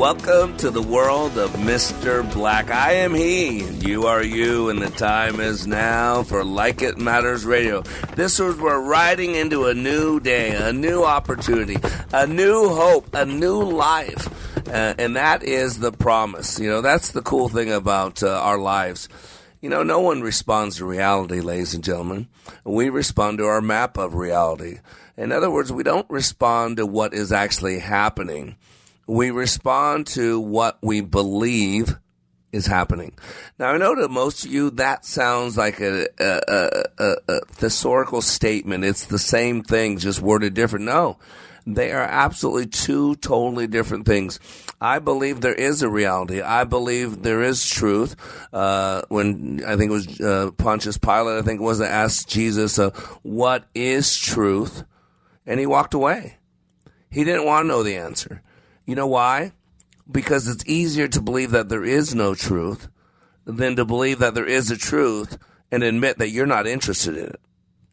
Welcome to the world of Mr. Black. I am he, you are you, and the time is now for Like It Matters Radio. This is we're riding into a new day, a new opportunity, a new hope, a new life. Uh, and that is the promise. You know, that's the cool thing about uh, our lives. You know, no one responds to reality, ladies and gentlemen. We respond to our map of reality. In other words, we don't respond to what is actually happening we respond to what we believe is happening. Now, I know to most of you that sounds like a, a, a, a, thesaurical statement. It's the same thing, just worded different. No, they are absolutely two totally different things. I believe there is a reality. I believe there is truth. Uh, when I think it was uh, Pontius Pilate, I think it was that asked Jesus, uh, "What is truth?" and he walked away. He didn't want to know the answer. You know why? Because it's easier to believe that there is no truth than to believe that there is a truth and admit that you're not interested in it.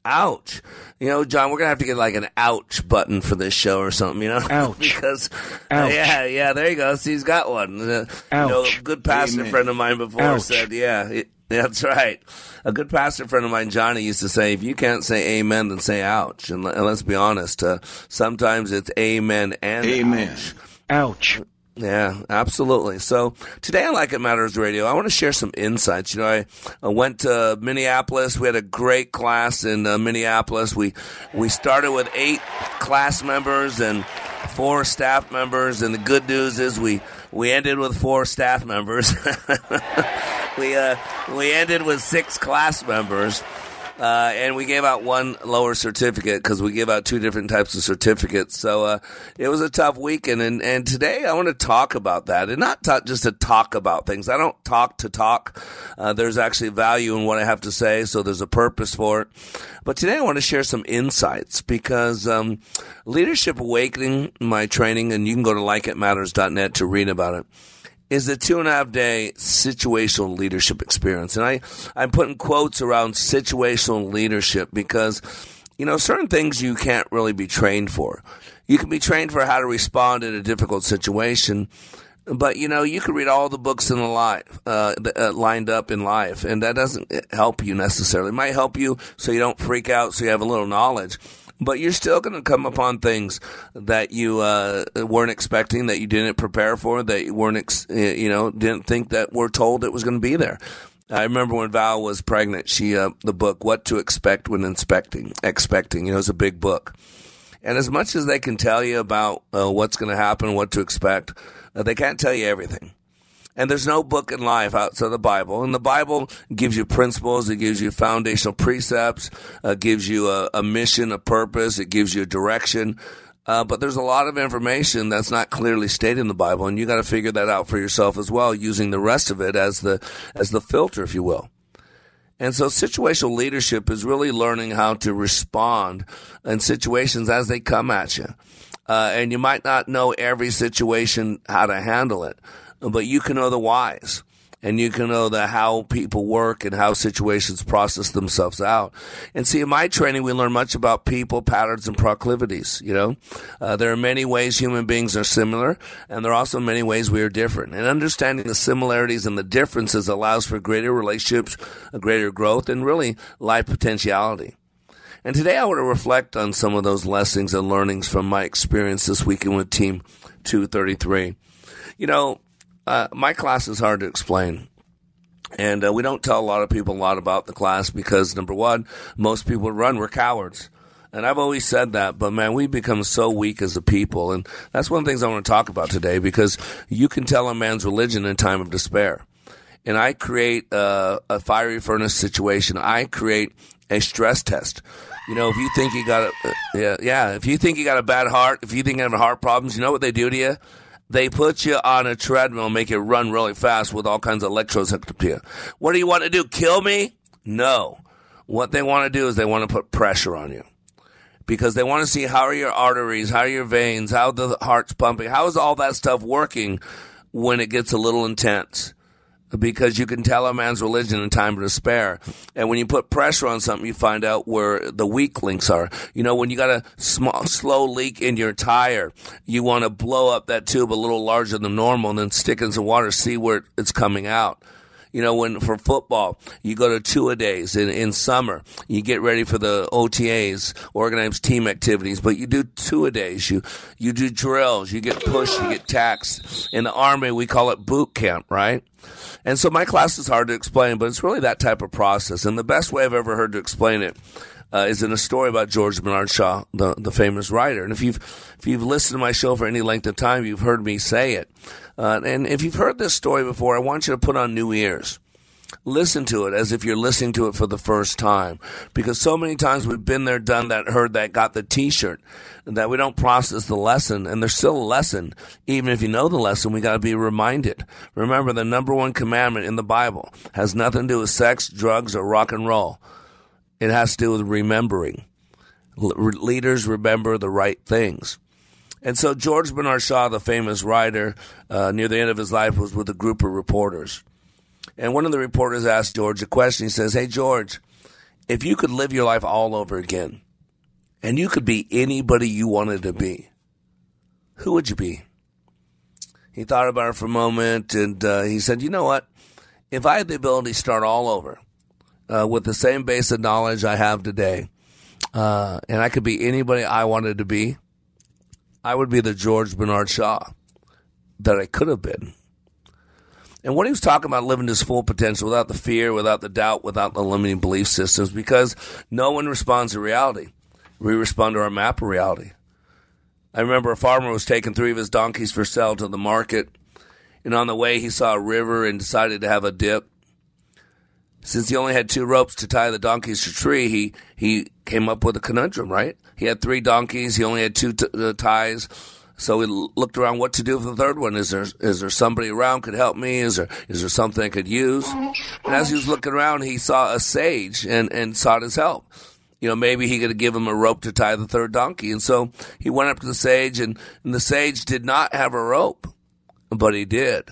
Ouch. You know, John, we're going to have to get like an ouch button for this show or something, you know? Ouch. because, ouch. yeah, yeah, there you go. See, he's got one. Uh, ouch. You know, a good pastor Amen. friend of mine before ouch. said, yeah, it, that's right. A good pastor friend of mine, Johnny, used to say, if you can't say amen, then say ouch. And, and let's be honest, uh, sometimes it's amen and amen. ouch. Ouch. Yeah, absolutely. So today on Like It Matters Radio, I want to share some insights. You know, I, I went to Minneapolis. We had a great class in uh, Minneapolis. We we started with eight class members and four staff members, and the good news is we we ended with four staff members. we uh, we ended with six class members. Uh, and we gave out one lower certificate because we give out two different types of certificates. So uh, it was a tough weekend, and, and today I want to talk about that, and not talk, just to talk about things. I don't talk to talk. Uh, there's actually value in what I have to say, so there's a purpose for it. But today I want to share some insights because um, Leadership Awakening, my training, and you can go to likeitmatters.net to read about it is a two and a half day situational leadership experience. And I, I'm putting quotes around situational leadership because, you know, certain things you can't really be trained for. You can be trained for how to respond in a difficult situation, but you know, you can read all the books in the life, uh, uh, lined up in life, and that doesn't help you necessarily. It might help you so you don't freak out, so you have a little knowledge but you're still going to come upon things that you uh, weren't expecting, that you didn't prepare for, that you weren't, ex- you know, didn't think that were told it was going to be there. I remember when Val was pregnant, she uh, the book "What to Expect When Inspecting," expecting, you know, it's a big book. And as much as they can tell you about uh, what's going to happen, what to expect, uh, they can't tell you everything. And there's no book in life outside the Bible. And the Bible gives you principles, it gives you foundational precepts, uh, gives you a, a, mission, a purpose, it gives you a direction. Uh, but there's a lot of information that's not clearly stated in the Bible, and you got to figure that out for yourself as well, using the rest of it as the as the filter, if you will. And so situational leadership is really learning how to respond in situations as they come at you. Uh, and you might not know every situation how to handle it but you can know the whys and you can know the how people work and how situations process themselves out. And see, in my training, we learn much about people, patterns, and proclivities. You know, uh, there are many ways human beings are similar, and there are also many ways we are different. And understanding the similarities and the differences allows for greater relationships, greater growth, and really life potentiality. And today I want to reflect on some of those lessons and learnings from my experience this weekend with Team 233. You know, uh, my class is hard to explain. And uh, we don't tell a lot of people a lot about the class because, number one, most people run, we're cowards. And I've always said that, but man, we've become so weak as a people. And that's one of the things I want to talk about today because you can tell a man's religion in time of despair. And I create a, a fiery furnace situation. I create a stress test. You know, if you think you got a, uh, yeah, yeah, if you think you got a bad heart, if you think you have heart problems, you know what they do to you? They put you on a treadmill, make you run really fast with all kinds of electrodes hooked up to you. What do you want to do? Kill me? No. What they want to do is they want to put pressure on you because they want to see how are your arteries, how are your veins, how the heart's pumping, how is all that stuff working when it gets a little intense because you can tell a man's religion in time of despair. And when you put pressure on something, you find out where the weak links are. You know, when you got a small, slow leak in your tire, you want to blow up that tube a little larger than normal and then stick in some water, see where it's coming out. You know, when for football, you go to two a days in, in summer, you get ready for the OTAs, organized team activities, but you do two a days. You, you do drills, you get pushed, you get taxed. In the army, we call it boot camp, right? And so my class is hard to explain, but it's really that type of process. And the best way I've ever heard to explain it uh, is in a story about George Bernard Shaw, the, the famous writer. And if you've if you've listened to my show for any length of time, you've heard me say it. Uh, and if you've heard this story before, I want you to put on new ears. Listen to it as if you're listening to it for the first time. Because so many times we've been there, done that, heard that, got the t shirt, that we don't process the lesson. And there's still a lesson. Even if you know the lesson, we got to be reminded. Remember, the number one commandment in the Bible has nothing to do with sex, drugs, or rock and roll. It has to do with remembering. Leaders remember the right things. And so George Bernard Shaw, the famous writer, uh, near the end of his life was with a group of reporters. And one of the reporters asked George a question. He says, Hey, George, if you could live your life all over again and you could be anybody you wanted to be, who would you be? He thought about it for a moment and uh, he said, You know what? If I had the ability to start all over uh, with the same base of knowledge I have today, uh, and I could be anybody I wanted to be, I would be the George Bernard Shaw that I could have been. And what he was talking about living his full potential without the fear, without the doubt, without the limiting belief systems, because no one responds to reality. We respond to our map of reality. I remember a farmer was taking three of his donkeys for sale to the market, and on the way he saw a river and decided to have a dip. Since he only had two ropes to tie the donkeys to tree, he, he came up with a conundrum, right? He had three donkeys. He only had two t- uh, ties. So he looked around what to do for the third one. Is there is there somebody around could help me? Is there is there something I could use? And as he was looking around, he saw a sage and and sought his help. You know, maybe he could give him a rope to tie the third donkey. And so he went up to the sage, and, and the sage did not have a rope, but he did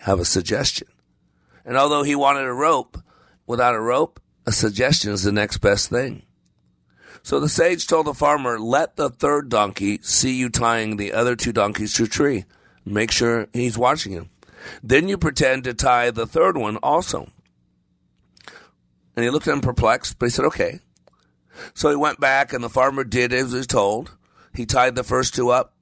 have a suggestion. And although he wanted a rope, without a rope, a suggestion is the next best thing. So the sage told the farmer, Let the third donkey see you tying the other two donkeys to a tree. Make sure he's watching you. Then you pretend to tie the third one also. And he looked at him perplexed, but he said, Okay. So he went back, and the farmer did as he was told. He tied the first two up,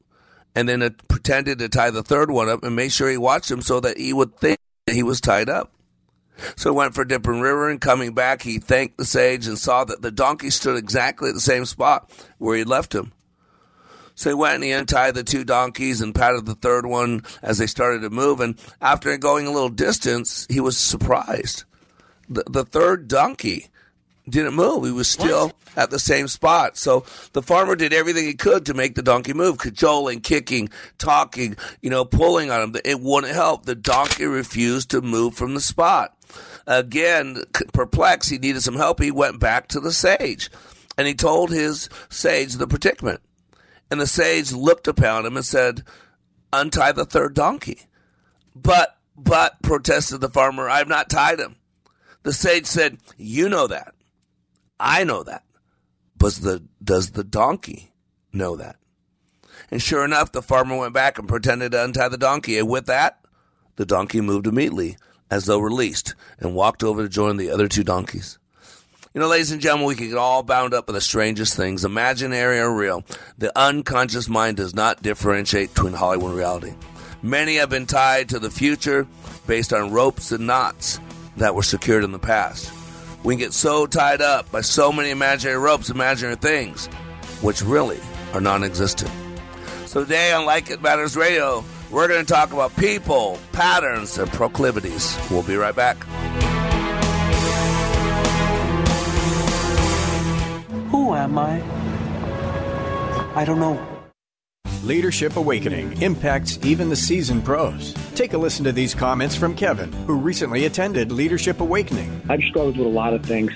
and then pretended to tie the third one up and made sure he watched him so that he would think that he was tied up. So he went for Dipping River and coming back, he thanked the sage and saw that the donkey stood exactly at the same spot where he left him. So he went and he untied the two donkeys and patted the third one as they started to move. And after going a little distance, he was surprised. The, the third donkey didn't move. He was still what? at the same spot. So the farmer did everything he could to make the donkey move, cajoling, kicking, talking, you know, pulling on him. It wouldn't help. The donkey refused to move from the spot. Again, perplexed, he needed some help. He went back to the sage and he told his sage the predicament. And the sage looked upon him and said, Untie the third donkey. But, but, protested the farmer, I have not tied him. The sage said, You know that. I know that. But the, does the donkey know that? And sure enough, the farmer went back and pretended to untie the donkey. And with that, the donkey moved immediately as though released, and walked over to join the other two donkeys. You know, ladies and gentlemen, we can get all bound up with the strangest things, imaginary or real. The unconscious mind does not differentiate between Hollywood and reality. Many have been tied to the future based on ropes and knots that were secured in the past. We get so tied up by so many imaginary ropes, imaginary things, which really are non existent. So today on Like It Matters Radio, we're going to talk about people, patterns, and proclivities. We'll be right back. Who am I? I don't know. Leadership Awakening impacts even the seasoned pros. Take a listen to these comments from Kevin, who recently attended Leadership Awakening. I've struggled with a lot of things.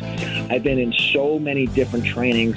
I've been in so many different trainings,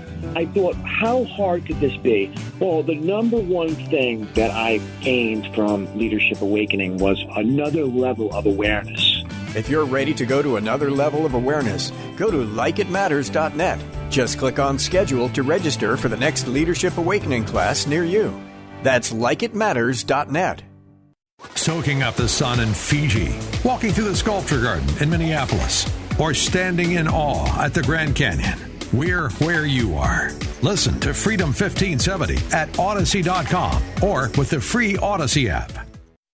I thought, how hard could this be? Well, the number one thing that I gained from Leadership Awakening was another level of awareness. If you're ready to go to another level of awareness, go to likeitmatters.net. Just click on schedule to register for the next Leadership Awakening class near you. That's likeitmatters.net. Soaking up the sun in Fiji, walking through the sculpture garden in Minneapolis, or standing in awe at the Grand Canyon. We're where you are. Listen to Freedom 1570 at Odyssey.com or with the free Odyssey app.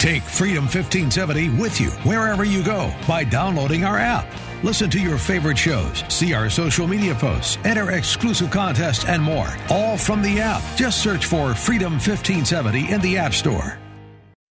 Take Freedom 1570 with you wherever you go by downloading our app. Listen to your favorite shows, see our social media posts, enter exclusive contests, and more. All from the app. Just search for Freedom 1570 in the App Store.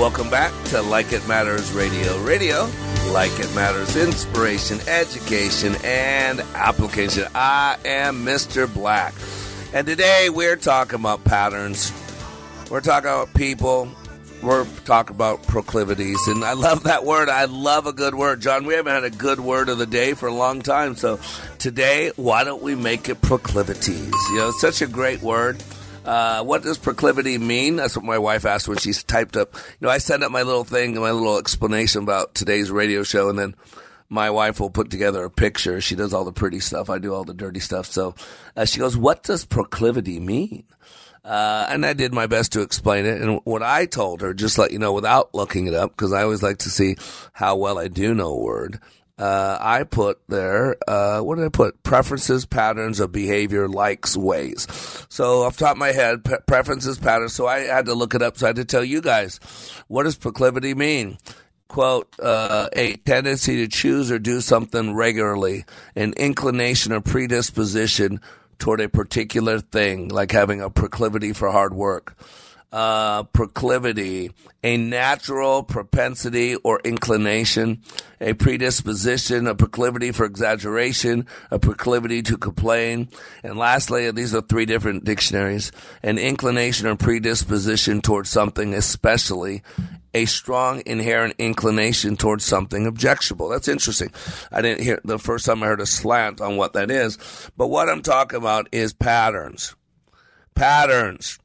Welcome back to Like It Matters Radio. Radio, like it matters, inspiration, education, and application. I am Mr. Black. And today we're talking about patterns. We're talking about people. We're talking about proclivities. And I love that word. I love a good word. John, we haven't had a good word of the day for a long time. So today, why don't we make it proclivities? You know, such a great word. Uh, what does proclivity mean? That's what my wife asked when she typed up. You know, I send up my little thing, my little explanation about today's radio show, and then my wife will put together a picture. She does all the pretty stuff. I do all the dirty stuff. So uh, she goes, "What does proclivity mean?" Uh, and I did my best to explain it. And what I told her, just let you know, without looking it up, because I always like to see how well I do know a word uh, I put there, uh, what did I put? Preferences, patterns of behavior, likes, ways. So off top of my head, pre- preferences, patterns. So I had to look it up. So I had to tell you guys, what does proclivity mean? Quote, uh, a tendency to choose or do something regularly, an inclination or predisposition toward a particular thing, like having a proclivity for hard work. Uh, proclivity, a natural propensity or inclination, a predisposition, a proclivity for exaggeration, a proclivity to complain. And lastly, these are three different dictionaries, an inclination or predisposition towards something, especially a strong inherent inclination towards something objectionable. That's interesting. I didn't hear the first time I heard a slant on what that is, but what I'm talking about is patterns. Patterns.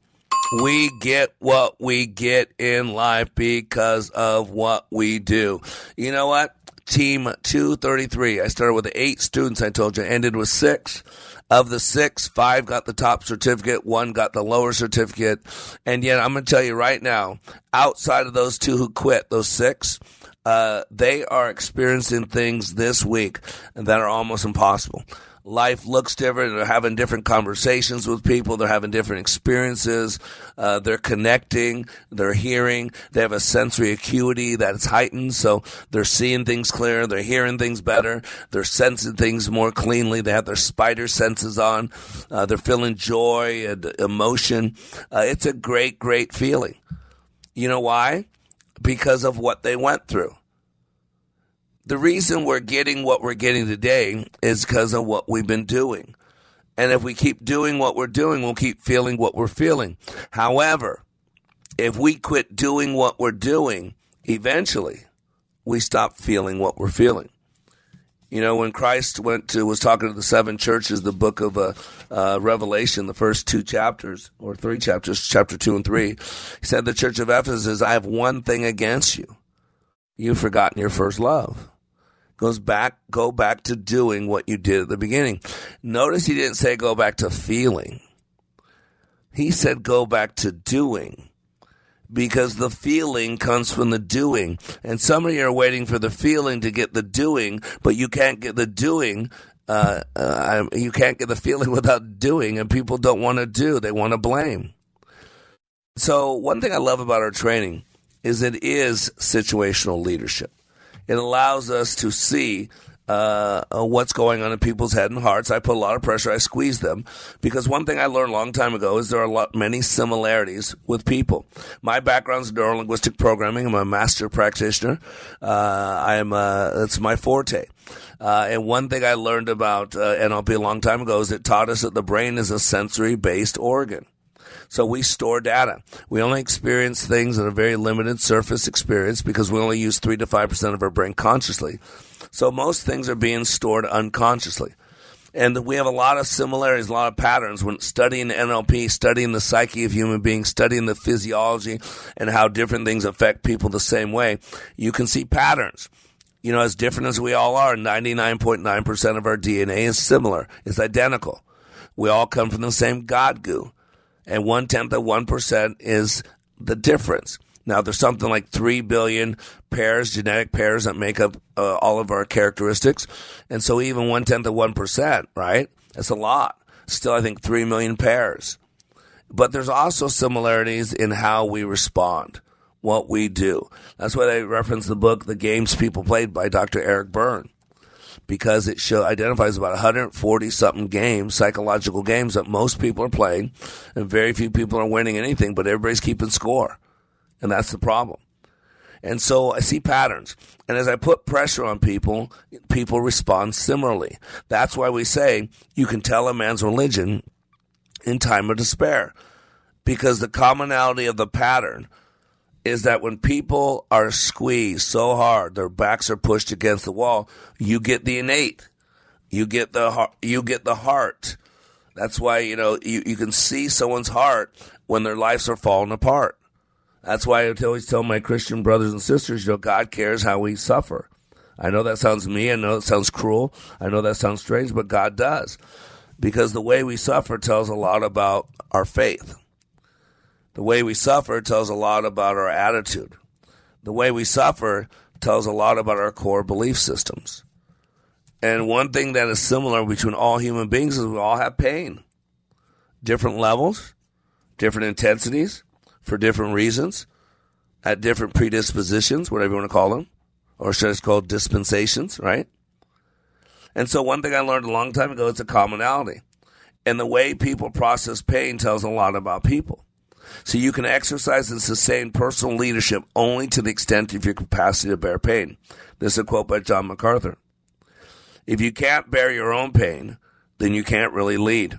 We get what we get in life because of what we do. You know what? Team 233. I started with eight students, I told you, ended with six. Of the six, five got the top certificate, one got the lower certificate. And yet, I'm going to tell you right now, outside of those two who quit, those six, uh, they are experiencing things this week that are almost impossible life looks different. They're having different conversations with people. They're having different experiences. Uh, they're connecting. They're hearing. They have a sensory acuity that's heightened. So they're seeing things clearer. They're hearing things better. They're sensing things more cleanly. They have their spider senses on. Uh, they're feeling joy and emotion. Uh, it's a great, great feeling. You know why? Because of what they went through the reason we're getting what we're getting today is because of what we've been doing. And if we keep doing what we're doing, we'll keep feeling what we're feeling. However, if we quit doing what we're doing, eventually we stop feeling what we're feeling. You know, when Christ went to was talking to the seven churches, the book of uh, uh, Revelation, the first two chapters or three chapters, chapter two and three, he said, "The church of Ephesus, I have one thing against you: you've forgotten your first love." goes back, go back to doing what you did at the beginning. Notice he didn't say go back to feeling. He said go back to doing because the feeling comes from the doing. And some of you are waiting for the feeling to get the doing, but you can't get the doing. Uh, uh, you can't get the feeling without doing, and people don't want to do. They want to blame. So, one thing I love about our training is it is situational leadership. It allows us to see uh, uh, what's going on in people's head and hearts. I put a lot of pressure. I squeeze them because one thing I learned a long time ago is there are a lot, many similarities with people. My background is neurolinguistic programming. I'm a master practitioner. Uh, I am, uh, it's my forte. Uh, and one thing I learned about uh, NLP a long time ago is it taught us that the brain is a sensory based organ. So we store data. We only experience things in a very limited surface experience because we only use 3 to 5% of our brain consciously. So most things are being stored unconsciously. And we have a lot of similarities, a lot of patterns when studying NLP, studying the psyche of human beings, studying the physiology and how different things affect people the same way. You can see patterns. You know, as different as we all are, 99.9% of our DNA is similar. It's identical. We all come from the same God goo and one tenth of 1% is the difference. Now, there's something like 3 billion pairs, genetic pairs that make up uh, all of our characteristics. And so even one tenth of 1%, right? That's a lot. Still, I think 3 million pairs. But there's also similarities in how we respond, what we do. That's why I reference the book, The Games People Played by Dr. Eric Berne because it show, identifies about 140 something games, psychological games that most people are playing, and very few people are winning anything, but everybody's keeping score. And that's the problem. And so I see patterns. And as I put pressure on people, people respond similarly. That's why we say you can tell a man's religion in time of despair. Because the commonality of the pattern is that when people are squeezed so hard, their backs are pushed against the wall, you get the innate. You get the you get the heart. That's why, you know, you, you can see someone's heart when their lives are falling apart. That's why I always tell my Christian brothers and sisters, you know, God cares how we suffer. I know that sounds me. I know it sounds cruel. I know that sounds strange, but God does. Because the way we suffer tells a lot about our faith. The way we suffer tells a lot about our attitude. The way we suffer tells a lot about our core belief systems. And one thing that is similar between all human beings is we all have pain. Different levels, different intensities, for different reasons, at different predispositions, whatever you want to call them, or should I call dispensations, right? And so one thing I learned a long time ago is a commonality. And the way people process pain tells a lot about people. So you can exercise and sustain personal leadership only to the extent of your capacity to bear pain. This is a quote by John MacArthur. If you can't bear your own pain, then you can't really lead.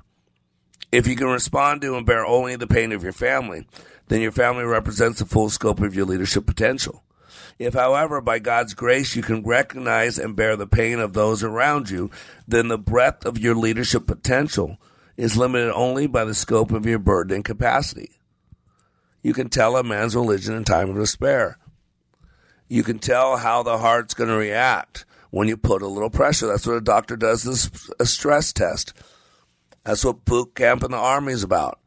If you can respond to and bear only the pain of your family, then your family represents the full scope of your leadership potential. If, however, by God's grace you can recognize and bear the pain of those around you, then the breadth of your leadership potential is limited only by the scope of your burden and capacity. You can tell a man's religion in time of despair. You can tell how the heart's going to react when you put a little pressure. That's what a doctor does this a stress test. That's what boot camp in the army is about.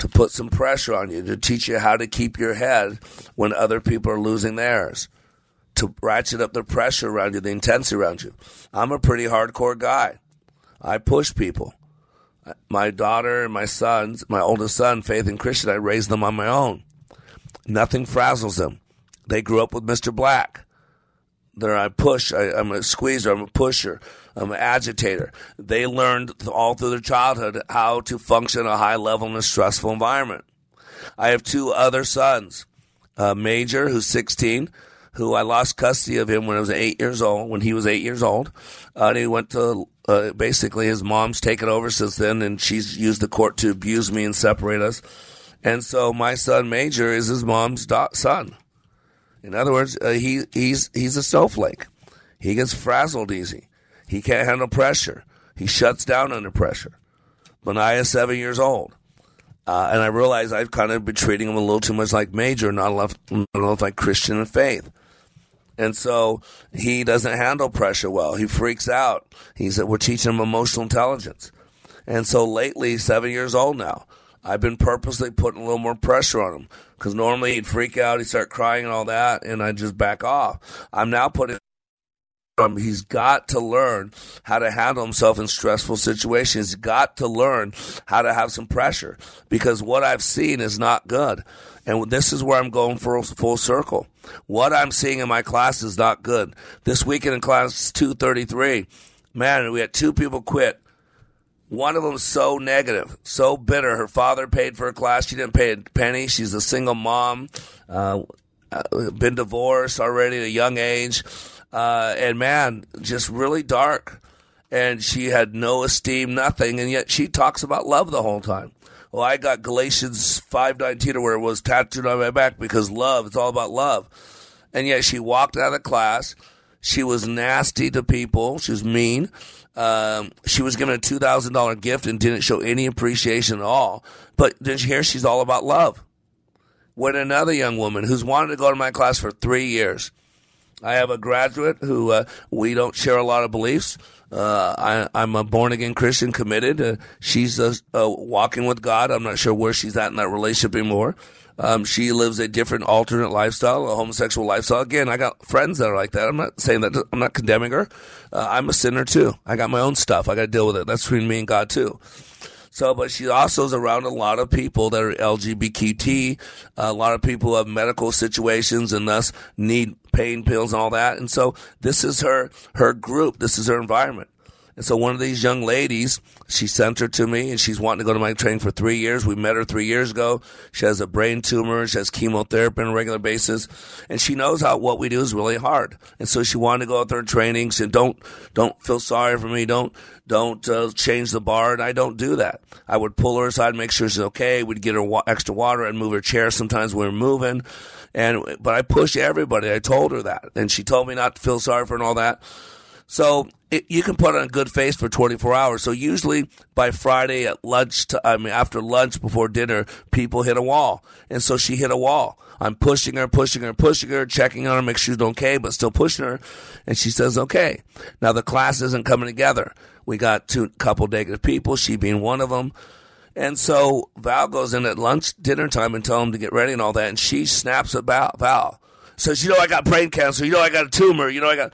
To put some pressure on you, to teach you how to keep your head when other people are losing theirs, to ratchet up the pressure around you, the intensity around you. I'm a pretty hardcore guy. I push people. My daughter and my sons, my oldest son, Faith and Christian, I raised them on my own. Nothing frazzles them. They grew up with Mr. Black. There, I push. I, am a squeezer. I'm a pusher. I'm an agitator. They learned all through their childhood how to function at a high level in a stressful environment. I have two other sons. A Major, who's 16, who I lost custody of him when I was eight years old. When he was eight years old, uh, and he went to uh, basically his mom's taken over since then, and she's used the court to abuse me and separate us. And so my son Major is his mom's do- son. In other words, uh, he he's he's a snowflake. He gets frazzled easy. He can't handle pressure. He shuts down under pressure. Benaiah is seven years old. Uh, and I realize I've kind of been treating him a little too much like Major, not enough, not enough like Christian and faith. And so he doesn't handle pressure well. He freaks out. He's we're teaching him emotional intelligence. And so lately, seven years old now, I've been purposely putting a little more pressure on him because normally he'd freak out, he'd start crying and all that, and I'd just back off. I'm now putting um, he's got to learn how to handle himself in stressful situations. He's got to learn how to have some pressure because what I've seen is not good. And this is where I'm going for full circle. What I'm seeing in my class is not good. This weekend in class 233, man, we had two people quit one of them so negative, so bitter. Her father paid for her class. She didn't pay a penny. She's a single mom, uh, uh, been divorced already at a young age. Uh, and man, just really dark. And she had no esteem, nothing. And yet she talks about love the whole time. Well, I got Galatians 5.19 where it was tattooed on my back because love, it's all about love. And yet she walked out of class. She was nasty to people. She was mean. Um, she was given a two thousand dollar gift and didn't show any appreciation at all. But then here she's all about love. When another young woman who's wanted to go to my class for three years, I have a graduate who uh, we don't share a lot of beliefs. Uh, I, am a born again Christian, committed. Uh, she's walking with God. I'm not sure where she's at in that relationship anymore. Um, she lives a different alternate lifestyle, a homosexual lifestyle. Again, I got friends that are like that. I'm not saying that. I'm not condemning her. Uh, I'm a sinner too. I got my own stuff. I got to deal with it. That's between me and God too. So, but she also is around a lot of people that are LGBTQ, a lot of people have medical situations and thus need pain pills and all that. And so this is her, her group. This is her environment. And so one of these young ladies, she sent her to me and she's wanting to go to my training for three years. We met her three years ago. She has a brain tumor. She has chemotherapy on a regular basis. And she knows how what we do is really hard. And so she wanted to go out there in training. She said, don't, don't feel sorry for me. Don't, don't uh, change the bar. And I don't do that. I would pull her aside, make sure she's okay. We'd get her wa- extra water and move her chair sometimes when we we're moving. And, but I push everybody. I told her that. And she told me not to feel sorry for her and all that. So it, you can put on a good face for 24 hours. So usually by Friday at lunch, to, I mean after lunch before dinner, people hit a wall, and so she hit a wall. I'm pushing her, pushing her, pushing her, checking on her, make sure she's okay, but still pushing her, and she says okay. Now the class isn't coming together. We got two couple negative people, she being one of them. And so Val goes in at lunch, dinner time, and tell him to get ready and all that. And she snaps at. Val says, "You know, I got brain cancer. You know, I got a tumor. You know, I got."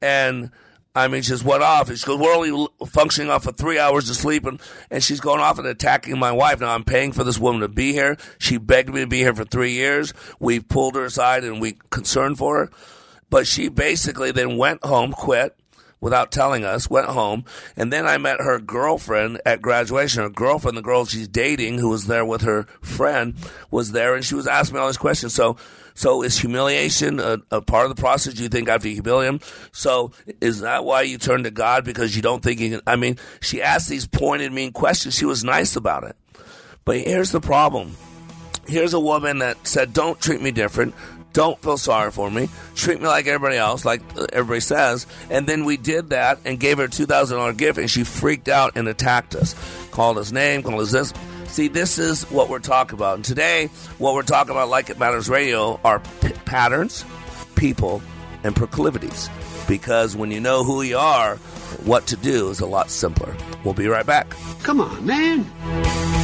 And I mean, just went off. She goes, we're only functioning off of three hours of sleep. And, and she's going off and attacking my wife. Now, I'm paying for this woman to be here. She begged me to be here for three years. We pulled her aside and we concerned for her. But she basically then went home, quit. without telling us, went home, and then I met her girlfriend at graduation. Her girlfriend, the girl she's dating, who was there with her friend, was there, and she was asking me all these questions. So, so is humiliation a, a part of the process? You think after you humiliate him? So is that why you turn to God because you don't think you can? I mean, she asked these pointed, mean questions. She was nice about it, but here's the problem. Here's a woman that said, "Don't treat me different." Don't feel sorry for me. Treat me like everybody else, like everybody says. And then we did that and gave her a $2,000 gift, and she freaked out and attacked us. Called us name, called us this. See, this is what we're talking about. And today, what we're talking about, Like It Matters Radio, are p- patterns, people, and proclivities. Because when you know who you are, what to do is a lot simpler. We'll be right back. Come on, man.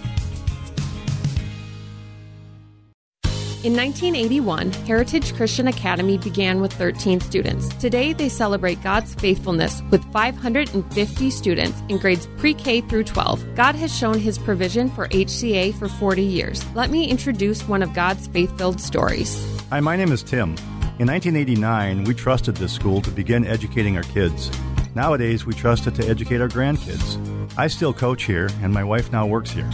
In 1981, Heritage Christian Academy began with 13 students. Today, they celebrate God's faithfulness with 550 students in grades pre K through 12. God has shown his provision for HCA for 40 years. Let me introduce one of God's faith filled stories. Hi, my name is Tim. In 1989, we trusted this school to begin educating our kids. Nowadays, we trust it to educate our grandkids. I still coach here, and my wife now works here.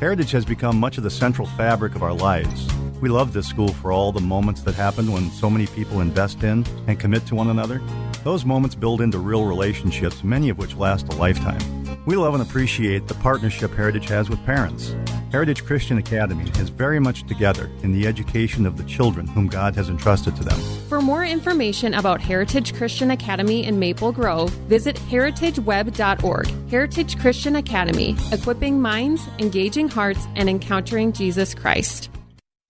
Heritage has become much of the central fabric of our lives. We love this school for all the moments that happen when so many people invest in and commit to one another. Those moments build into real relationships, many of which last a lifetime. We love and appreciate the partnership Heritage has with parents. Heritage Christian Academy is very much together in the education of the children whom God has entrusted to them. For more information about Heritage Christian Academy in Maple Grove, visit heritageweb.org. Heritage Christian Academy, equipping minds, engaging hearts, and encountering Jesus Christ.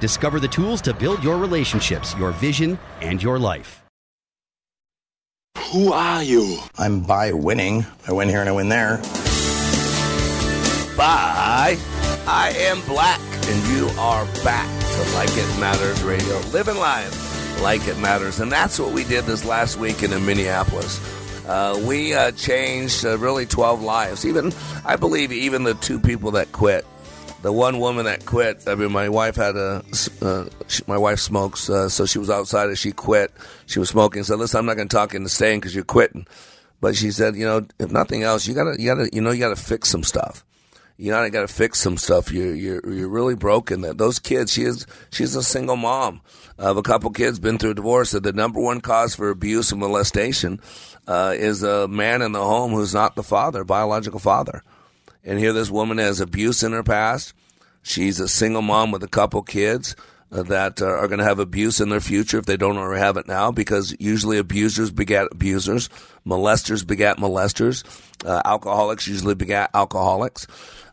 Discover the tools to build your relationships, your vision, and your life. Who are you? I'm by winning. I win here and I win there. Bye. I am black, and you are back to Like It Matters Radio. Living life like it matters. And that's what we did this last weekend in Minneapolis. Uh, we uh, changed uh, really 12 lives. Even, I believe, even the two people that quit. The one woman that quit, I mean, my wife had a, uh, she, my wife smokes, uh, so she was outside and she quit. She was smoking. Said, "Listen, I'm not going to talk into staying because you're quitting." But she said, "You know, if nothing else, you gotta, you gotta, you know, you gotta fix some stuff. You know, you gotta fix some stuff. You're, you're, you're really broken. That those kids, she is, she's a single mom of a couple kids, been through a divorce. That the number one cause for abuse and molestation uh, is a man in the home who's not the father, biological father." And here, this woman has abuse in her past. She's a single mom with a couple kids. uh, that uh, are going to have abuse in their future if they don't already have it now, because usually abusers begat abusers, molesters begat molesters, uh, alcoholics usually begat alcoholics.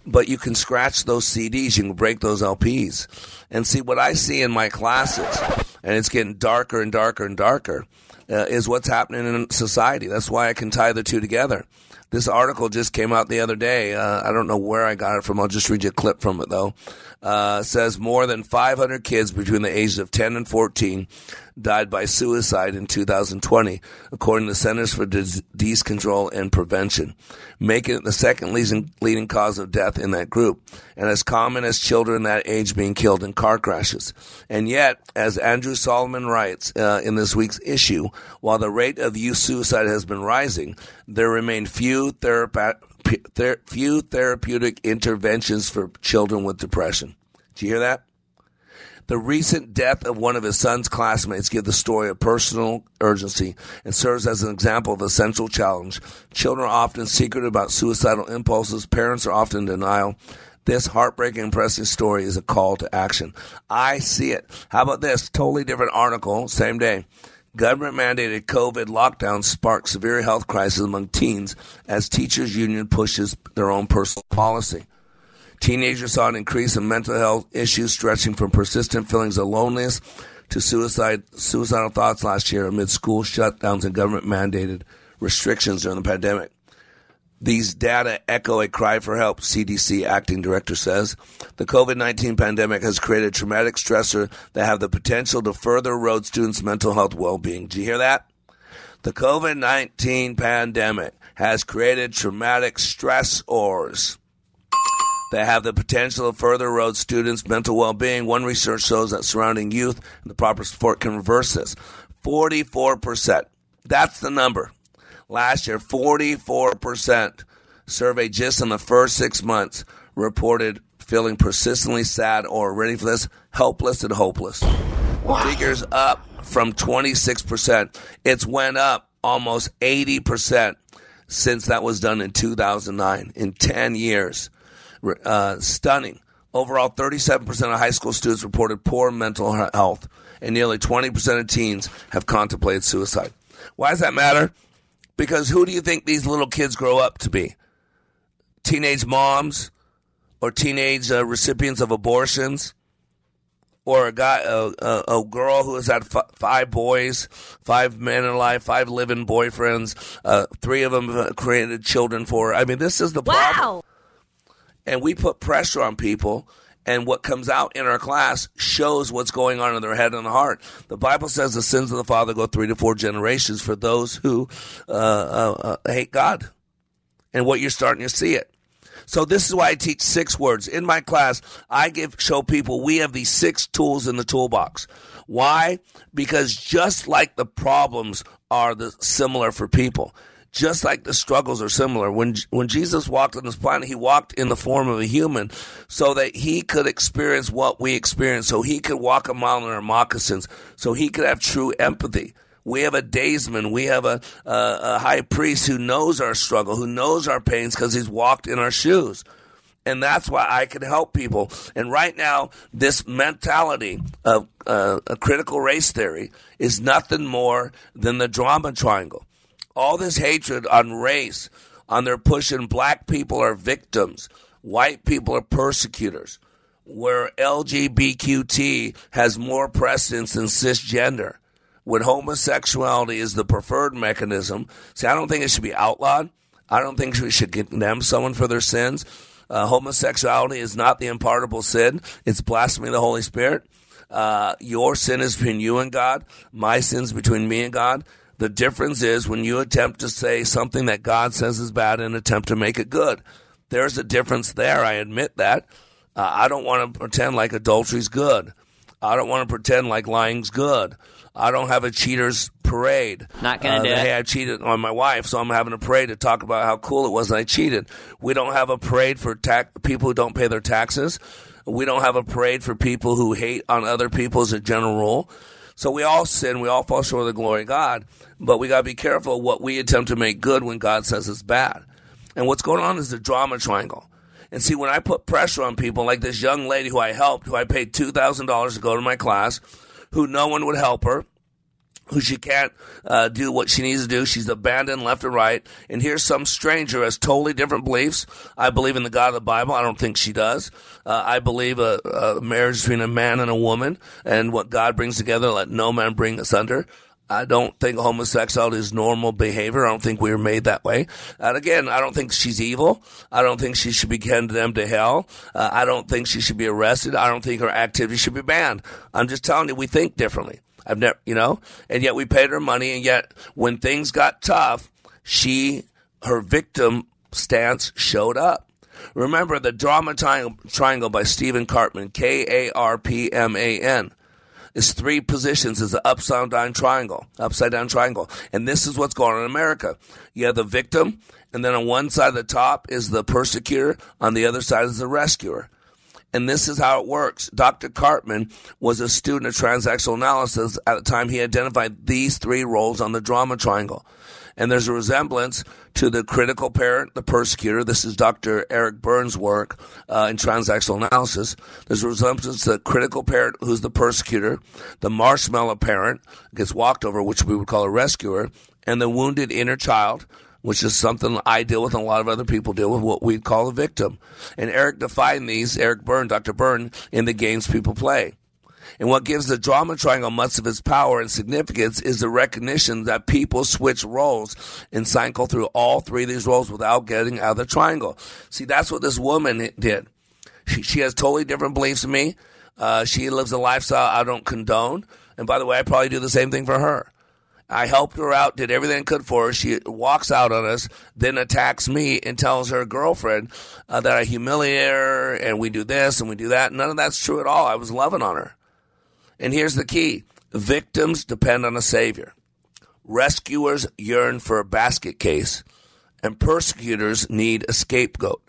But you can scratch those CDs, you can break those LPs, and see what I see in my classes, and it's getting darker and darker and darker. Uh, is what's happening in society. That's why I can tie the two together. This article just came out the other day. Uh, I don't know where I got it from. I'll just read you a clip from it though. Uh, says more than 500 kids between the ages of 10 and 14 died by suicide in 2020, according to Centers for Disease Control and Prevention, making it the second leading, cause of death in that group, and as common as children that age being killed in car crashes. And yet, as Andrew Solomon writes uh, in this week's issue, while the rate of youth suicide has been rising, there remain few few therapeutic interventions for children with depression. Do you hear that? The recent death of one of his son's classmates gives the story a personal urgency and serves as an example of a central challenge. Children are often secret about suicidal impulses. Parents are often in denial. This heartbreaking, impressive story is a call to action. I see it. How about this? Totally different article, same day. Government mandated COVID lockdowns spark severe health crisis among teens as teachers union pushes their own personal policy. Teenagers saw an increase in mental health issues stretching from persistent feelings of loneliness to suicide, suicidal thoughts last year amid school shutdowns and government mandated restrictions during the pandemic. These data echo a cry for help, CDC acting director says. The COVID 19 pandemic has created a traumatic stressor that have the potential to further erode students' mental health well being. Do you hear that? The COVID 19 pandemic has created traumatic stressors that have the potential to further erode students' mental well being. One research shows that surrounding youth and the proper support can reverse this. 44%. That's the number. Last year, 44% surveyed just in the first six months reported feeling persistently sad or, ready for this, helpless and hopeless. Wow. Figures up from 26%. It's went up almost 80% since that was done in 2009, in 10 years uh, stunning. Overall, 37% of high school students reported poor mental health, and nearly 20% of teens have contemplated suicide. Why does that matter? Because who do you think these little kids grow up to be? Teenage moms or teenage uh, recipients of abortions? Or a guy, a, a, a girl who has had f- five boys, five men in life, five living boyfriends, uh, three of them created children for her. I mean, this is the wow. problem and we put pressure on people and what comes out in our class shows what's going on in their head and heart. The Bible says the sins of the father go three to four generations for those who uh, uh, uh, hate God, and what you're starting to see it. So this is why I teach six words in my class. I give show people we have these six tools in the toolbox. Why? Because just like the problems are the similar for people just like the struggles are similar. When when Jesus walked on this planet, he walked in the form of a human, so that he could experience what we experience, so he could walk a mile in our moccasins, so he could have true empathy. We have a daysman, we have a, a, a high priest who knows our struggle, who knows our pains because he's walked in our shoes. And that's why I can help people. And right now, this mentality of uh, a critical race theory is nothing more than the drama triangle all this hatred on race, on their pushing black people are victims, white people are persecutors, where LGBTQT has more precedence than cisgender, when homosexuality is the preferred mechanism. See, I don't think it should be outlawed. I don't think we should condemn someone for their sins. Uh, homosexuality is not the unpardonable sin. It's blasphemy of the Holy Spirit. Uh, your sin is between you and God. My sin is between me and God. The difference is when you attempt to say something that God says is bad and attempt to make it good. There's a difference there. I admit that. Uh, I don't want to pretend like adultery's good. I don't want to pretend like lying's good. I don't have a cheater's parade. Not gonna uh, do it. Hey, I cheated on my wife, so I'm having a parade to talk about how cool it was that I cheated. We don't have a parade for ta- people who don't pay their taxes. We don't have a parade for people who hate on other people as a general rule. So we all sin, we all fall short of the glory of God, but we got to be careful what we attempt to make good when God says it's bad. And what's going on is the drama triangle. And see, when I put pressure on people, like this young lady who I helped, who I paid $2,000 to go to my class, who no one would help her, who she can't uh, do what she needs to do. She's abandoned left and right. And here's some stranger has totally different beliefs. I believe in the God of the Bible. I don't think she does. Uh, I believe a, a marriage between a man and a woman and what God brings together, let no man bring asunder. I don't think homosexuality is normal behavior. I don't think we were made that way. And again, I don't think she's evil. I don't think she should be condemned to hell. Uh, I don't think she should be arrested. I don't think her activity should be banned. I'm just telling you, we think differently. I've never, you know, and yet we paid her money, and yet when things got tough, she, her victim stance showed up. Remember the drama triangle by Stephen Karpman, K A R P M A N is three positions is an upside down triangle, upside down triangle. And this is what's going on in America. You have the victim, and then on one side of the top is the persecutor, on the other side is the rescuer. And this is how it works. Dr. Karpman was a student of transactional analysis. At the time, he identified these three roles on the drama triangle. And there's a resemblance to the critical parent, the persecutor. This is Dr. Eric Berne's work uh, in transactional analysis. There's a resemblance to the critical parent, who's the persecutor, the marshmallow parent gets walked over, which we would call a rescuer, and the wounded inner child, which is something I deal with and a lot of other people deal with, what we'd call a victim. And Eric defined these, Eric Berne, Dr. Berne, in the games people play. And what gives the drama triangle much of its power and significance is the recognition that people switch roles and cycle through all three of these roles without getting out of the triangle. See, that's what this woman did. She, she has totally different beliefs than me. Uh, she lives a lifestyle I don't condone. And by the way, I probably do the same thing for her. I helped her out, did everything I could for her. She walks out on us, then attacks me and tells her girlfriend uh, that I humiliate her and we do this and we do that. None of that's true at all. I was loving on her. And here's the key victims depend on a savior, rescuers yearn for a basket case, and persecutors need a scapegoat.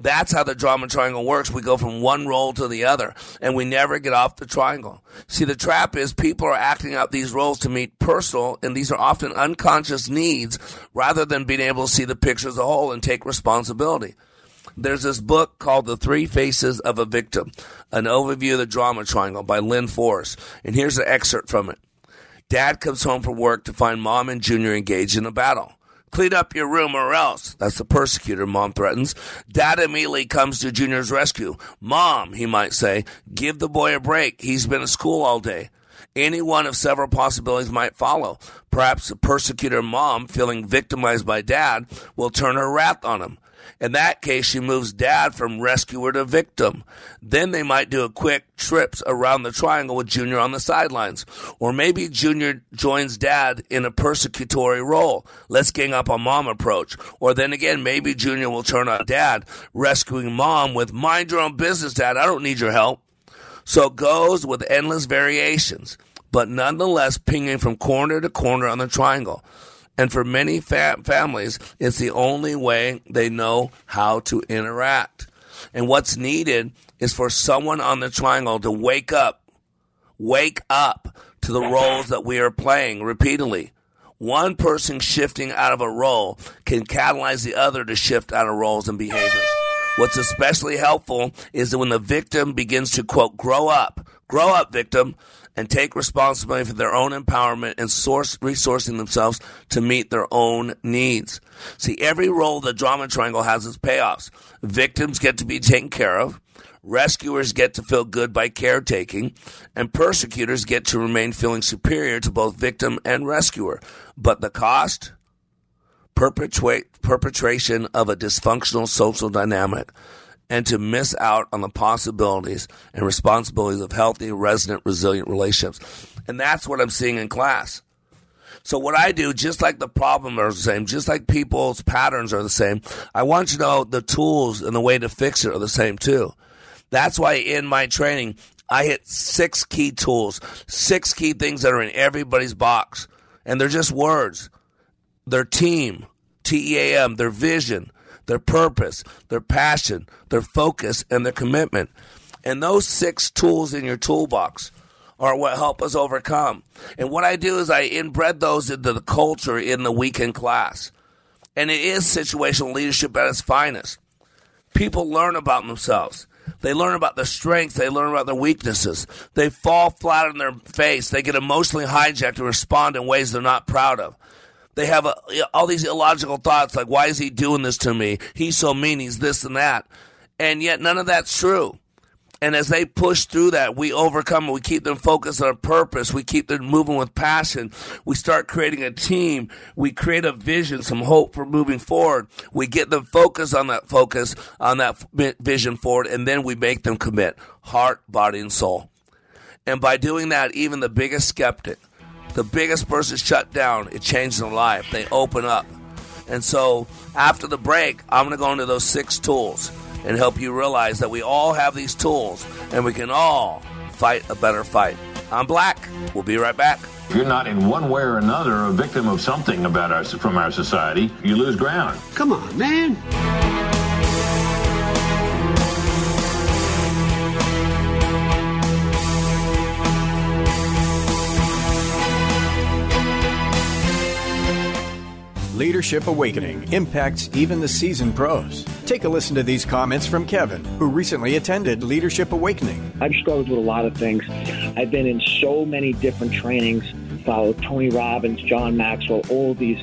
That's how the drama triangle works. We go from one role to the other, and we never get off the triangle. See, the trap is people are acting out these roles to meet personal, and these are often unconscious needs rather than being able to see the picture as a whole and take responsibility. There's this book called The Three Faces of a Victim, an overview of the drama triangle by Lynn Forrest. And here's an excerpt from it. Dad comes home from work to find mom and Junior engaged in a battle. Clean up your room or else. That's the persecutor, mom threatens. Dad immediately comes to Junior's rescue. Mom, he might say, give the boy a break. He's been at school all day. Any one of several possibilities might follow. Perhaps the persecutor mom, feeling victimized by dad, will turn her wrath on him. In that case, she moves dad from rescuer to victim. Then they might do a quick trips around the triangle with Junior on the sidelines. Or maybe Junior joins dad in a persecutory role. Let's gang up on mom approach. Or then again, maybe Junior will turn on dad, rescuing mom with mind your own business, dad. I don't need your help. So it goes with endless variations, but nonetheless pinging from corner to corner on the triangle. And for many fa- families, it's the only way they know how to interact. And what's needed is for someone on the triangle to wake up, wake up to the roles that we are playing repeatedly. One person shifting out of a role can catalyze the other to shift out of roles and behaviors. What's especially helpful is that when the victim begins to quote, grow up, grow up, victim, and take responsibility for their own empowerment and source resourcing themselves to meet their own needs. See, every role the drama triangle has its payoffs. Victims get to be taken care of. Rescuers get to feel good by caretaking, and persecutors get to remain feeling superior to both victim and rescuer. But the cost? Perpetuate, perpetration of a dysfunctional social dynamic and to miss out on the possibilities and responsibilities of healthy, resident, resilient relationships. And that's what I'm seeing in class. So what I do, just like the problem are the same, just like people's patterns are the same, I want you to know the tools and the way to fix it are the same too. That's why in my training, I hit six key tools, six key things that are in everybody's box. And they're just words. Their team, T E A M, their vision, their purpose, their passion, their focus, and their commitment. And those six tools in your toolbox are what help us overcome. And what I do is I inbred those into the culture in the weekend class. And it is situational leadership at its finest. people learn about themselves. They learn about their strengths. They learn about their weaknesses. They fall flat on their face. They get emotionally hijacked and respond in ways they're not proud of. They have a, all these illogical thoughts like, why is he doing this to me? He's so mean. He's this and that. And yet none of that's true. And as they push through that, we overcome it. We keep them focused on purpose. We keep them moving with passion. We start creating a team. We create a vision, some hope for moving forward. We get them focused on that focus, on that vision forward, and then we make them commit heart, body, and soul. And by doing that, even the biggest skeptic, the biggest person shut down, it changes their life. They open up. And so after the break, I'm going to go into those six tools and help you realize that we all have these tools and we can all fight a better fight. I'm Black. We'll be right back. If you're not in one way or another a victim of something about our, from our society, you lose ground. Come on, man. Leadership Awakening impacts even the seasoned pros. Take a listen to these comments from Kevin, who recently attended Leadership Awakening. I've struggled with a lot of things. I've been in so many different trainings, followed Tony Robbins, John Maxwell, all these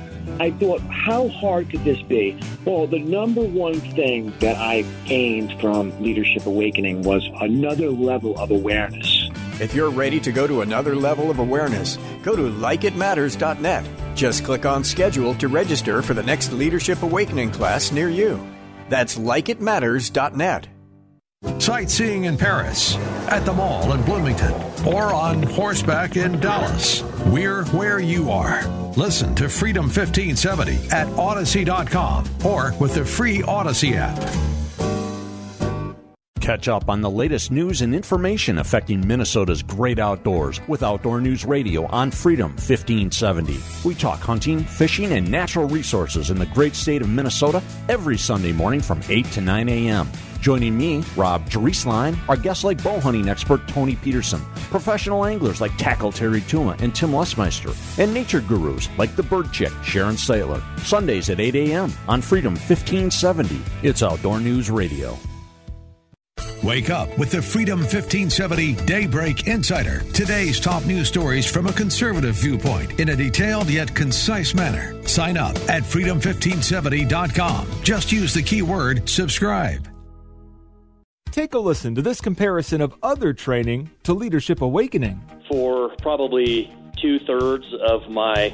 I thought, how hard could this be? Well, the number one thing that I gained from Leadership Awakening was another level of awareness. If you're ready to go to another level of awareness, go to likeitmatters.net. Just click on schedule to register for the next Leadership Awakening class near you. That's likeitmatters.net. Sightseeing in Paris, at the mall in Bloomington, or on horseback in Dallas. We're where you are. Listen to Freedom 1570 at Audacy.com or with the free Audacy app. Catch up on the latest news and information affecting Minnesota's great outdoors with Outdoor News Radio on Freedom 1570. We talk hunting, fishing, and natural resources in the great state of Minnesota every Sunday morning from 8 to 9 a.m. Joining me, Rob Drieslein, our guests like bow hunting expert Tony Peterson, professional anglers like Tackle Terry Tuma and Tim Lesmeister, and nature gurus like the Bird Chick Sharon Stiteler. Sundays at 8 a.m. on Freedom 1570. It's Outdoor News Radio. Wake up with the Freedom 1570 Daybreak Insider. Today's top news stories from a conservative viewpoint in a detailed yet concise manner. Sign up at freedom1570.com. Just use the keyword subscribe. Take a listen to this comparison of other training to Leadership Awakening. For probably two thirds of my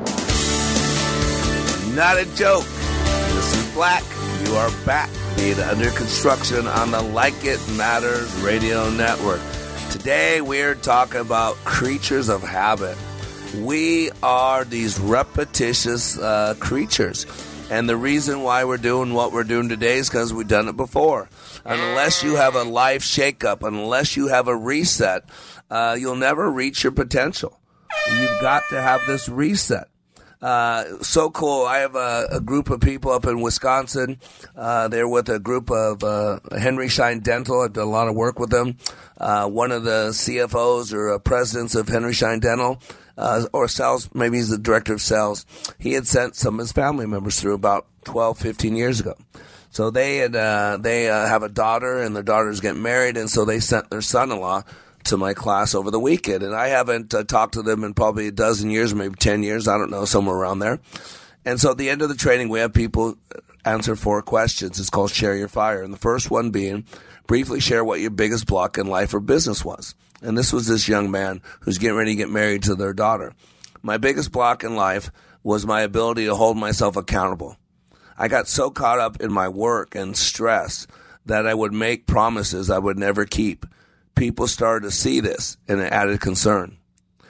Not a joke. This is Black. You are back. Being under construction on the Like It Matters radio network. Today we're talking about creatures of habit. We are these repetitious uh, creatures. And the reason why we're doing what we're doing today is because we've done it before. Unless you have a life shakeup, unless you have a reset, uh, you'll never reach your potential. You've got to have this reset. Uh, so cool. I have a, a, group of people up in Wisconsin. Uh, they're with a group of uh, Henry Schein Dental. I've done a lot of work with them. Uh, one of the CFOs or uh, presidents of Henry Schein Dental, uh, or sales, maybe he's the director of sales. He had sent some of his family members through about 12, 15 years ago. So they had they have a daughter, and their daughter's getting married, and so they sent their son-in-law to my class over the weekend, and I haven't uh, talked to them in probably a dozen years, maybe ten years. I don't know, somewhere around there. And so at the end of the training, we have people answer four questions. It's called Share Your Fire, and the first one being briefly share what your biggest block in life or business was. And this was this young man who's getting ready to get married to their daughter. My biggest block in life was my ability to hold myself accountable. I got so caught up in my work and stress that I would make promises I would never keep people started to see this and it added concern.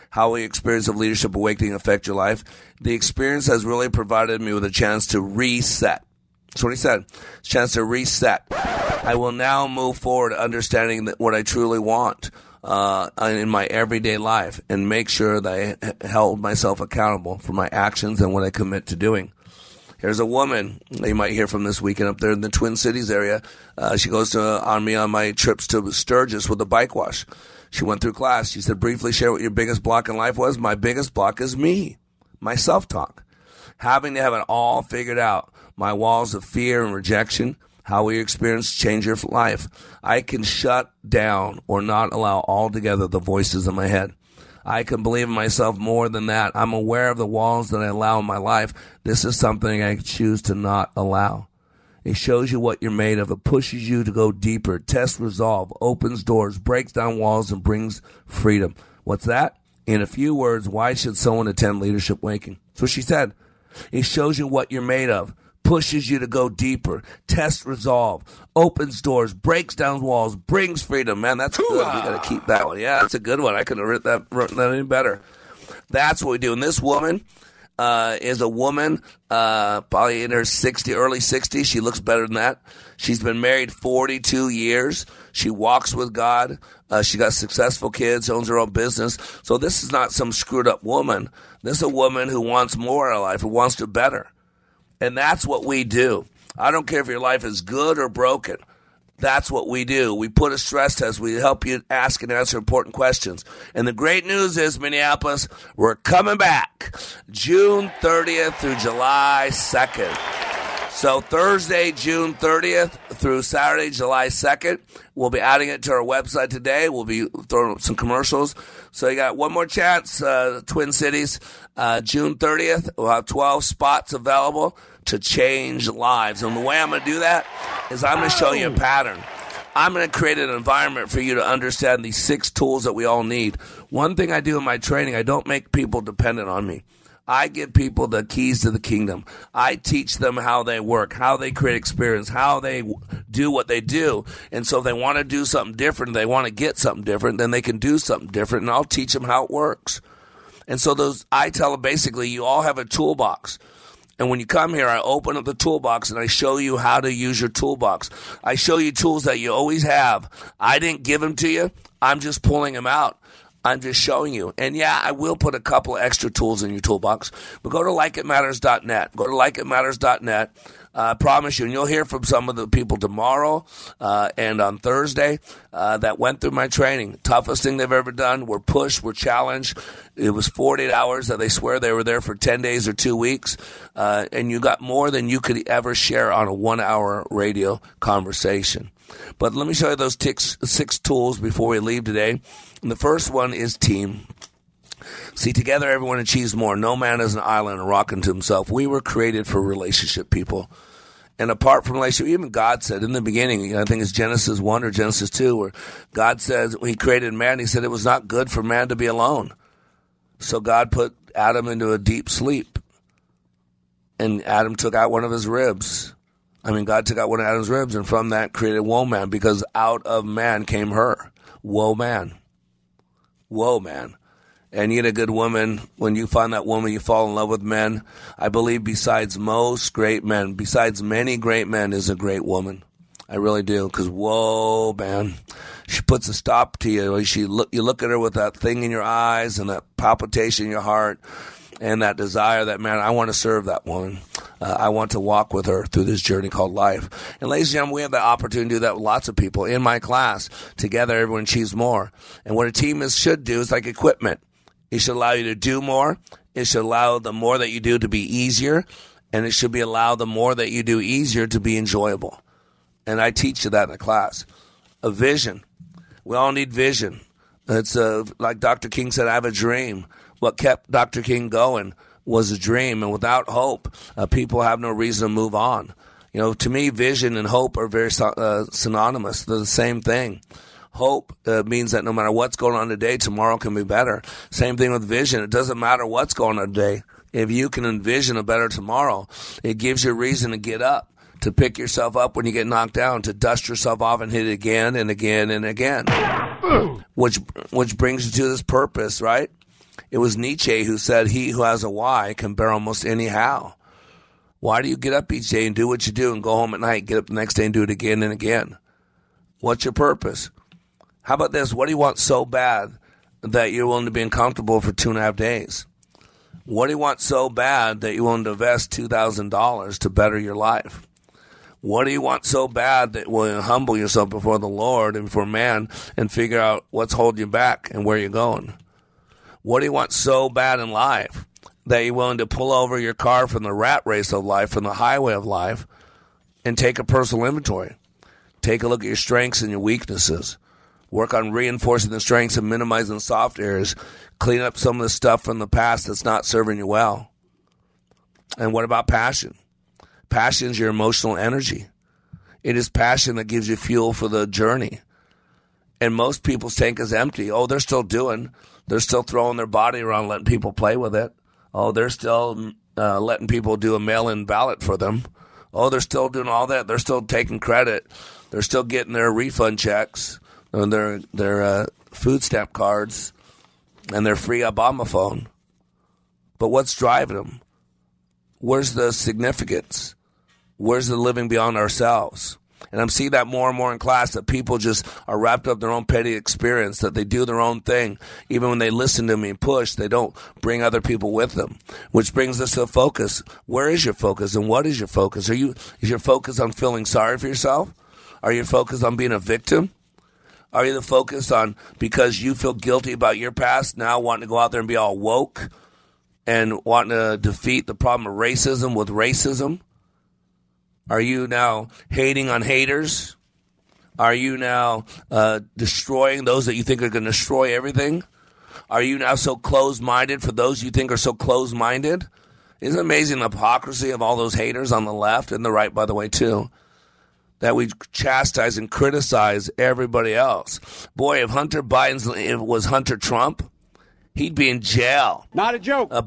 How will the experience of leadership awakening affect your life? The experience has really provided me with a chance to reset. That's what he said. Chance to reset. I will now move forward understanding what I truly want uh, in my everyday life and make sure that I held myself accountable for my actions and what I commit to doing. Here's a woman you might hear from this weekend up there in the Twin Cities area. Uh, she goes to on me on my trips to Sturgis with a bike wash. She went through class. She said, briefly share what your biggest block in life was. My biggest block is me, my self talk. Having to have it all figured out. My walls of fear and rejection, how we experience change your life. I can shut down or not allow altogether the voices in my head. I can believe in myself more than that. I'm aware of the walls that I allow in my life. This is something I choose to not allow. It shows you what you're made of. It pushes you to go deeper. Test resolve, opens doors, breaks down walls, and brings freedom. What's that? In a few words, why should someone attend Leadership Waking? That's what she said. It shows you what you're made of pushes you to go deeper, test resolve, opens doors, breaks down walls, brings freedom. Man, that's good. We got to keep that one. Yeah, that's a good one. I couldn't have written that, written that any better. That's what we do. And this woman uh, is a woman, uh, probably in her 60, early 60s. She looks better than that. She's been married 42 years. She walks with God. Uh, she got successful kids, owns her own business. So this is not some screwed up woman. This is a woman who wants more in her life, who wants to better. And that's what we do. I don't care if your life is good or broken. That's what we do. We put a stress test. We help you ask and answer important questions. And the great news is, Minneapolis, we're coming back June 30th through July 2nd. So Thursday, June 30th through Saturday, July 2nd. We'll be adding it to our website today. We'll be throwing up some commercials. So you got one more chance, uh, Twin Cities, uh, June 30th. We'll have 12 spots available to change lives. And the way I'm going to do that is I'm going to show you a oh. pattern. I'm going to create an environment for you to understand these six tools that we all need. One thing I do in my training, I don't make people dependent on me. I give people the keys to the kingdom. I teach them how they work, how they create experience, how they do what they do. And so if they want to do something different, they want to get something different, then they can do something different and I'll teach them how it works. And so those, I tell them basically, you all have a toolbox. And when you come here, I open up the toolbox and I show you how to use your toolbox. I show you tools that you always have. I didn't give them to you. I'm just pulling them out. I'm just showing you. And yeah, I will put a couple extra tools in your toolbox. But go to likeitmatters.net. Go to likeitmatters.net. I promise you, and you'll hear from some of the people tomorrow uh, and on Thursday uh, that went through my training. Toughest thing they've ever done. We're pushed, we're challenged. It was 48 hours that they swear they were there for 10 days or two weeks. Uh, and you got more than you could ever share on a one hour radio conversation. But let me show you those six, six tools before we leave today. And the first one is team. See, together everyone achieves more. No man is an island, a rock unto himself. We were created for relationship, people. And apart from relationship, even God said in the beginning, I think it's Genesis 1 or Genesis 2, where God says when he created man, he said it was not good for man to be alone. So God put Adam into a deep sleep. And Adam took out one of his ribs. I mean, God took out one of Adam's ribs, and from that created woe man, because out of man came her. Woe man. Woe man. And you get a good woman. When you find that woman, you fall in love with men. I believe besides most great men, besides many great men, is a great woman. I really do. Because whoa, man, she puts a stop to you. She look, you look at her with that thing in your eyes and that palpitation in your heart and that desire that man, I want to serve that woman. Uh, I want to walk with her through this journey called life. And ladies and gentlemen, we have the opportunity to do that with lots of people in my class. Together, everyone achieves more. And what a team is should do is like equipment. It should allow you to do more. It should allow the more that you do to be easier, and it should be allow the more that you do easier to be enjoyable. And I teach you that in the class. A vision. We all need vision. It's uh, like Dr. King said, I have a dream. What kept Dr. King going was a dream, and without hope, uh, people have no reason to move on. You know, to me, vision and hope are very uh, synonymous. They're the same thing. Hope uh, means that no matter what's going on today, tomorrow can be better. Same thing with vision. It doesn't matter what's going on today. If you can envision a better tomorrow, it gives you a reason to get up, to pick yourself up when you get knocked down, to dust yourself off and hit it again and again and again. which which brings you to this purpose, right? It was Nietzsche who said, He who has a why can bear almost any how. Why do you get up each day and do what you do and go home at night, get up the next day and do it again and again? What's your purpose? How about this? What do you want so bad that you're willing to be uncomfortable for two and a half days? What do you want so bad that you're willing to invest $2,000 to better your life? What do you want so bad that will humble yourself before the Lord and before man and figure out what's holding you back and where you're going? What do you want so bad in life that you're willing to pull over your car from the rat race of life, from the highway of life, and take a personal inventory? Take a look at your strengths and your weaknesses. Work on reinforcing the strengths and minimizing soft areas. Clean up some of the stuff from the past that's not serving you well. And what about passion? Passion is your emotional energy. It is passion that gives you fuel for the journey. And most people's tank is empty. Oh, they're still doing. They're still throwing their body around, letting people play with it. Oh, they're still uh, letting people do a mail in ballot for them. Oh, they're still doing all that. They're still taking credit. They're still getting their refund checks their their uh, food stamp cards and their free Obama phone. But what's driving them? Where's the significance? Where's the living beyond ourselves? And I'm seeing that more and more in class that people just are wrapped up in their own petty experience, that they do their own thing. Even when they listen to me and push, they don't bring other people with them. Which brings us to focus. Where is your focus and what is your focus? Are you is your focus on feeling sorry for yourself? Are you focused on being a victim? Are you the focus on because you feel guilty about your past, now wanting to go out there and be all woke and wanting to defeat the problem of racism with racism? Are you now hating on haters? Are you now uh, destroying those that you think are going to destroy everything? Are you now so closed minded for those you think are so closed minded? Isn't amazing the hypocrisy of all those haters on the left and the right, by the way, too? That we chastise and criticize everybody else. Boy, if Hunter Biden's Biden was Hunter Trump, he'd be in jail. Not a joke. Uh,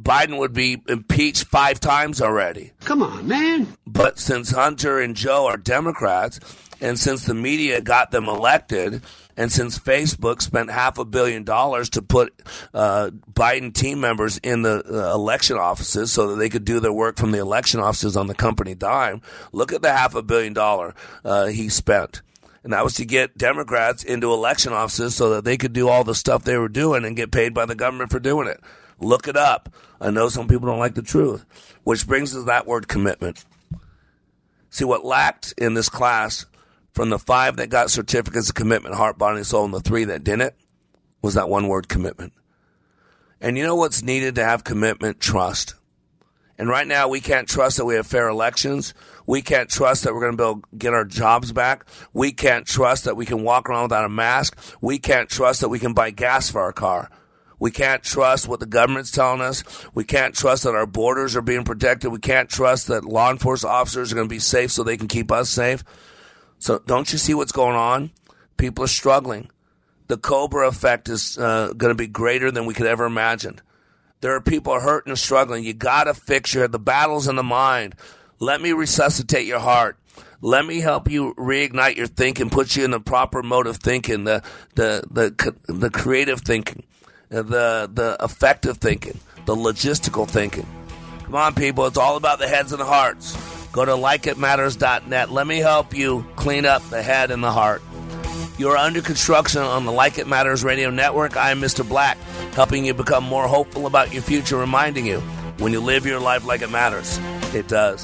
Biden would be impeached five times already. Come on, man. But since Hunter and Joe are Democrats, and since the media got them elected, and since Facebook spent half a billion dollars to put uh, Biden team members in the uh, election offices so that they could do their work from the election offices on the company dime, look at the half a billion dollar uh, he spent. And that was to get Democrats into election offices so that they could do all the stuff they were doing and get paid by the government for doing it. Look it up. I know some people don't like the truth, which brings us that word commitment. See, what lacked in this class from the five that got certificates of commitment, heart, body, and soul, and the three that didn't, was that one word commitment. And you know what's needed to have commitment? Trust. And right now, we can't trust that we have fair elections. We can't trust that we're going to be able to get our jobs back. We can't trust that we can walk around without a mask. We can't trust that we can buy gas for our car. We can't trust what the government's telling us. We can't trust that our borders are being protected. We can't trust that law enforcement officers are going to be safe so they can keep us safe. So don't you see what's going on? People are struggling. The Cobra effect is uh, going to be greater than we could ever imagine. There are people hurting and struggling. You got to fix your the battles in the mind. Let me resuscitate your heart. Let me help you reignite your thinking, put you in the proper mode of thinking, the the the the creative thinking the the effective thinking, the logistical thinking. Come on, people, it's all about the heads and the hearts. Go to likeitmatters.net. Let me help you clean up the head and the heart. You're under construction on the Like It Matters radio network. I am Mr. Black. helping you become more hopeful about your future, reminding you when you live your life like it matters, it does.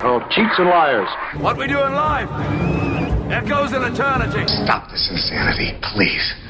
Oh, cheats and liars. What we do in life echoes in eternity. Stop this insanity, please.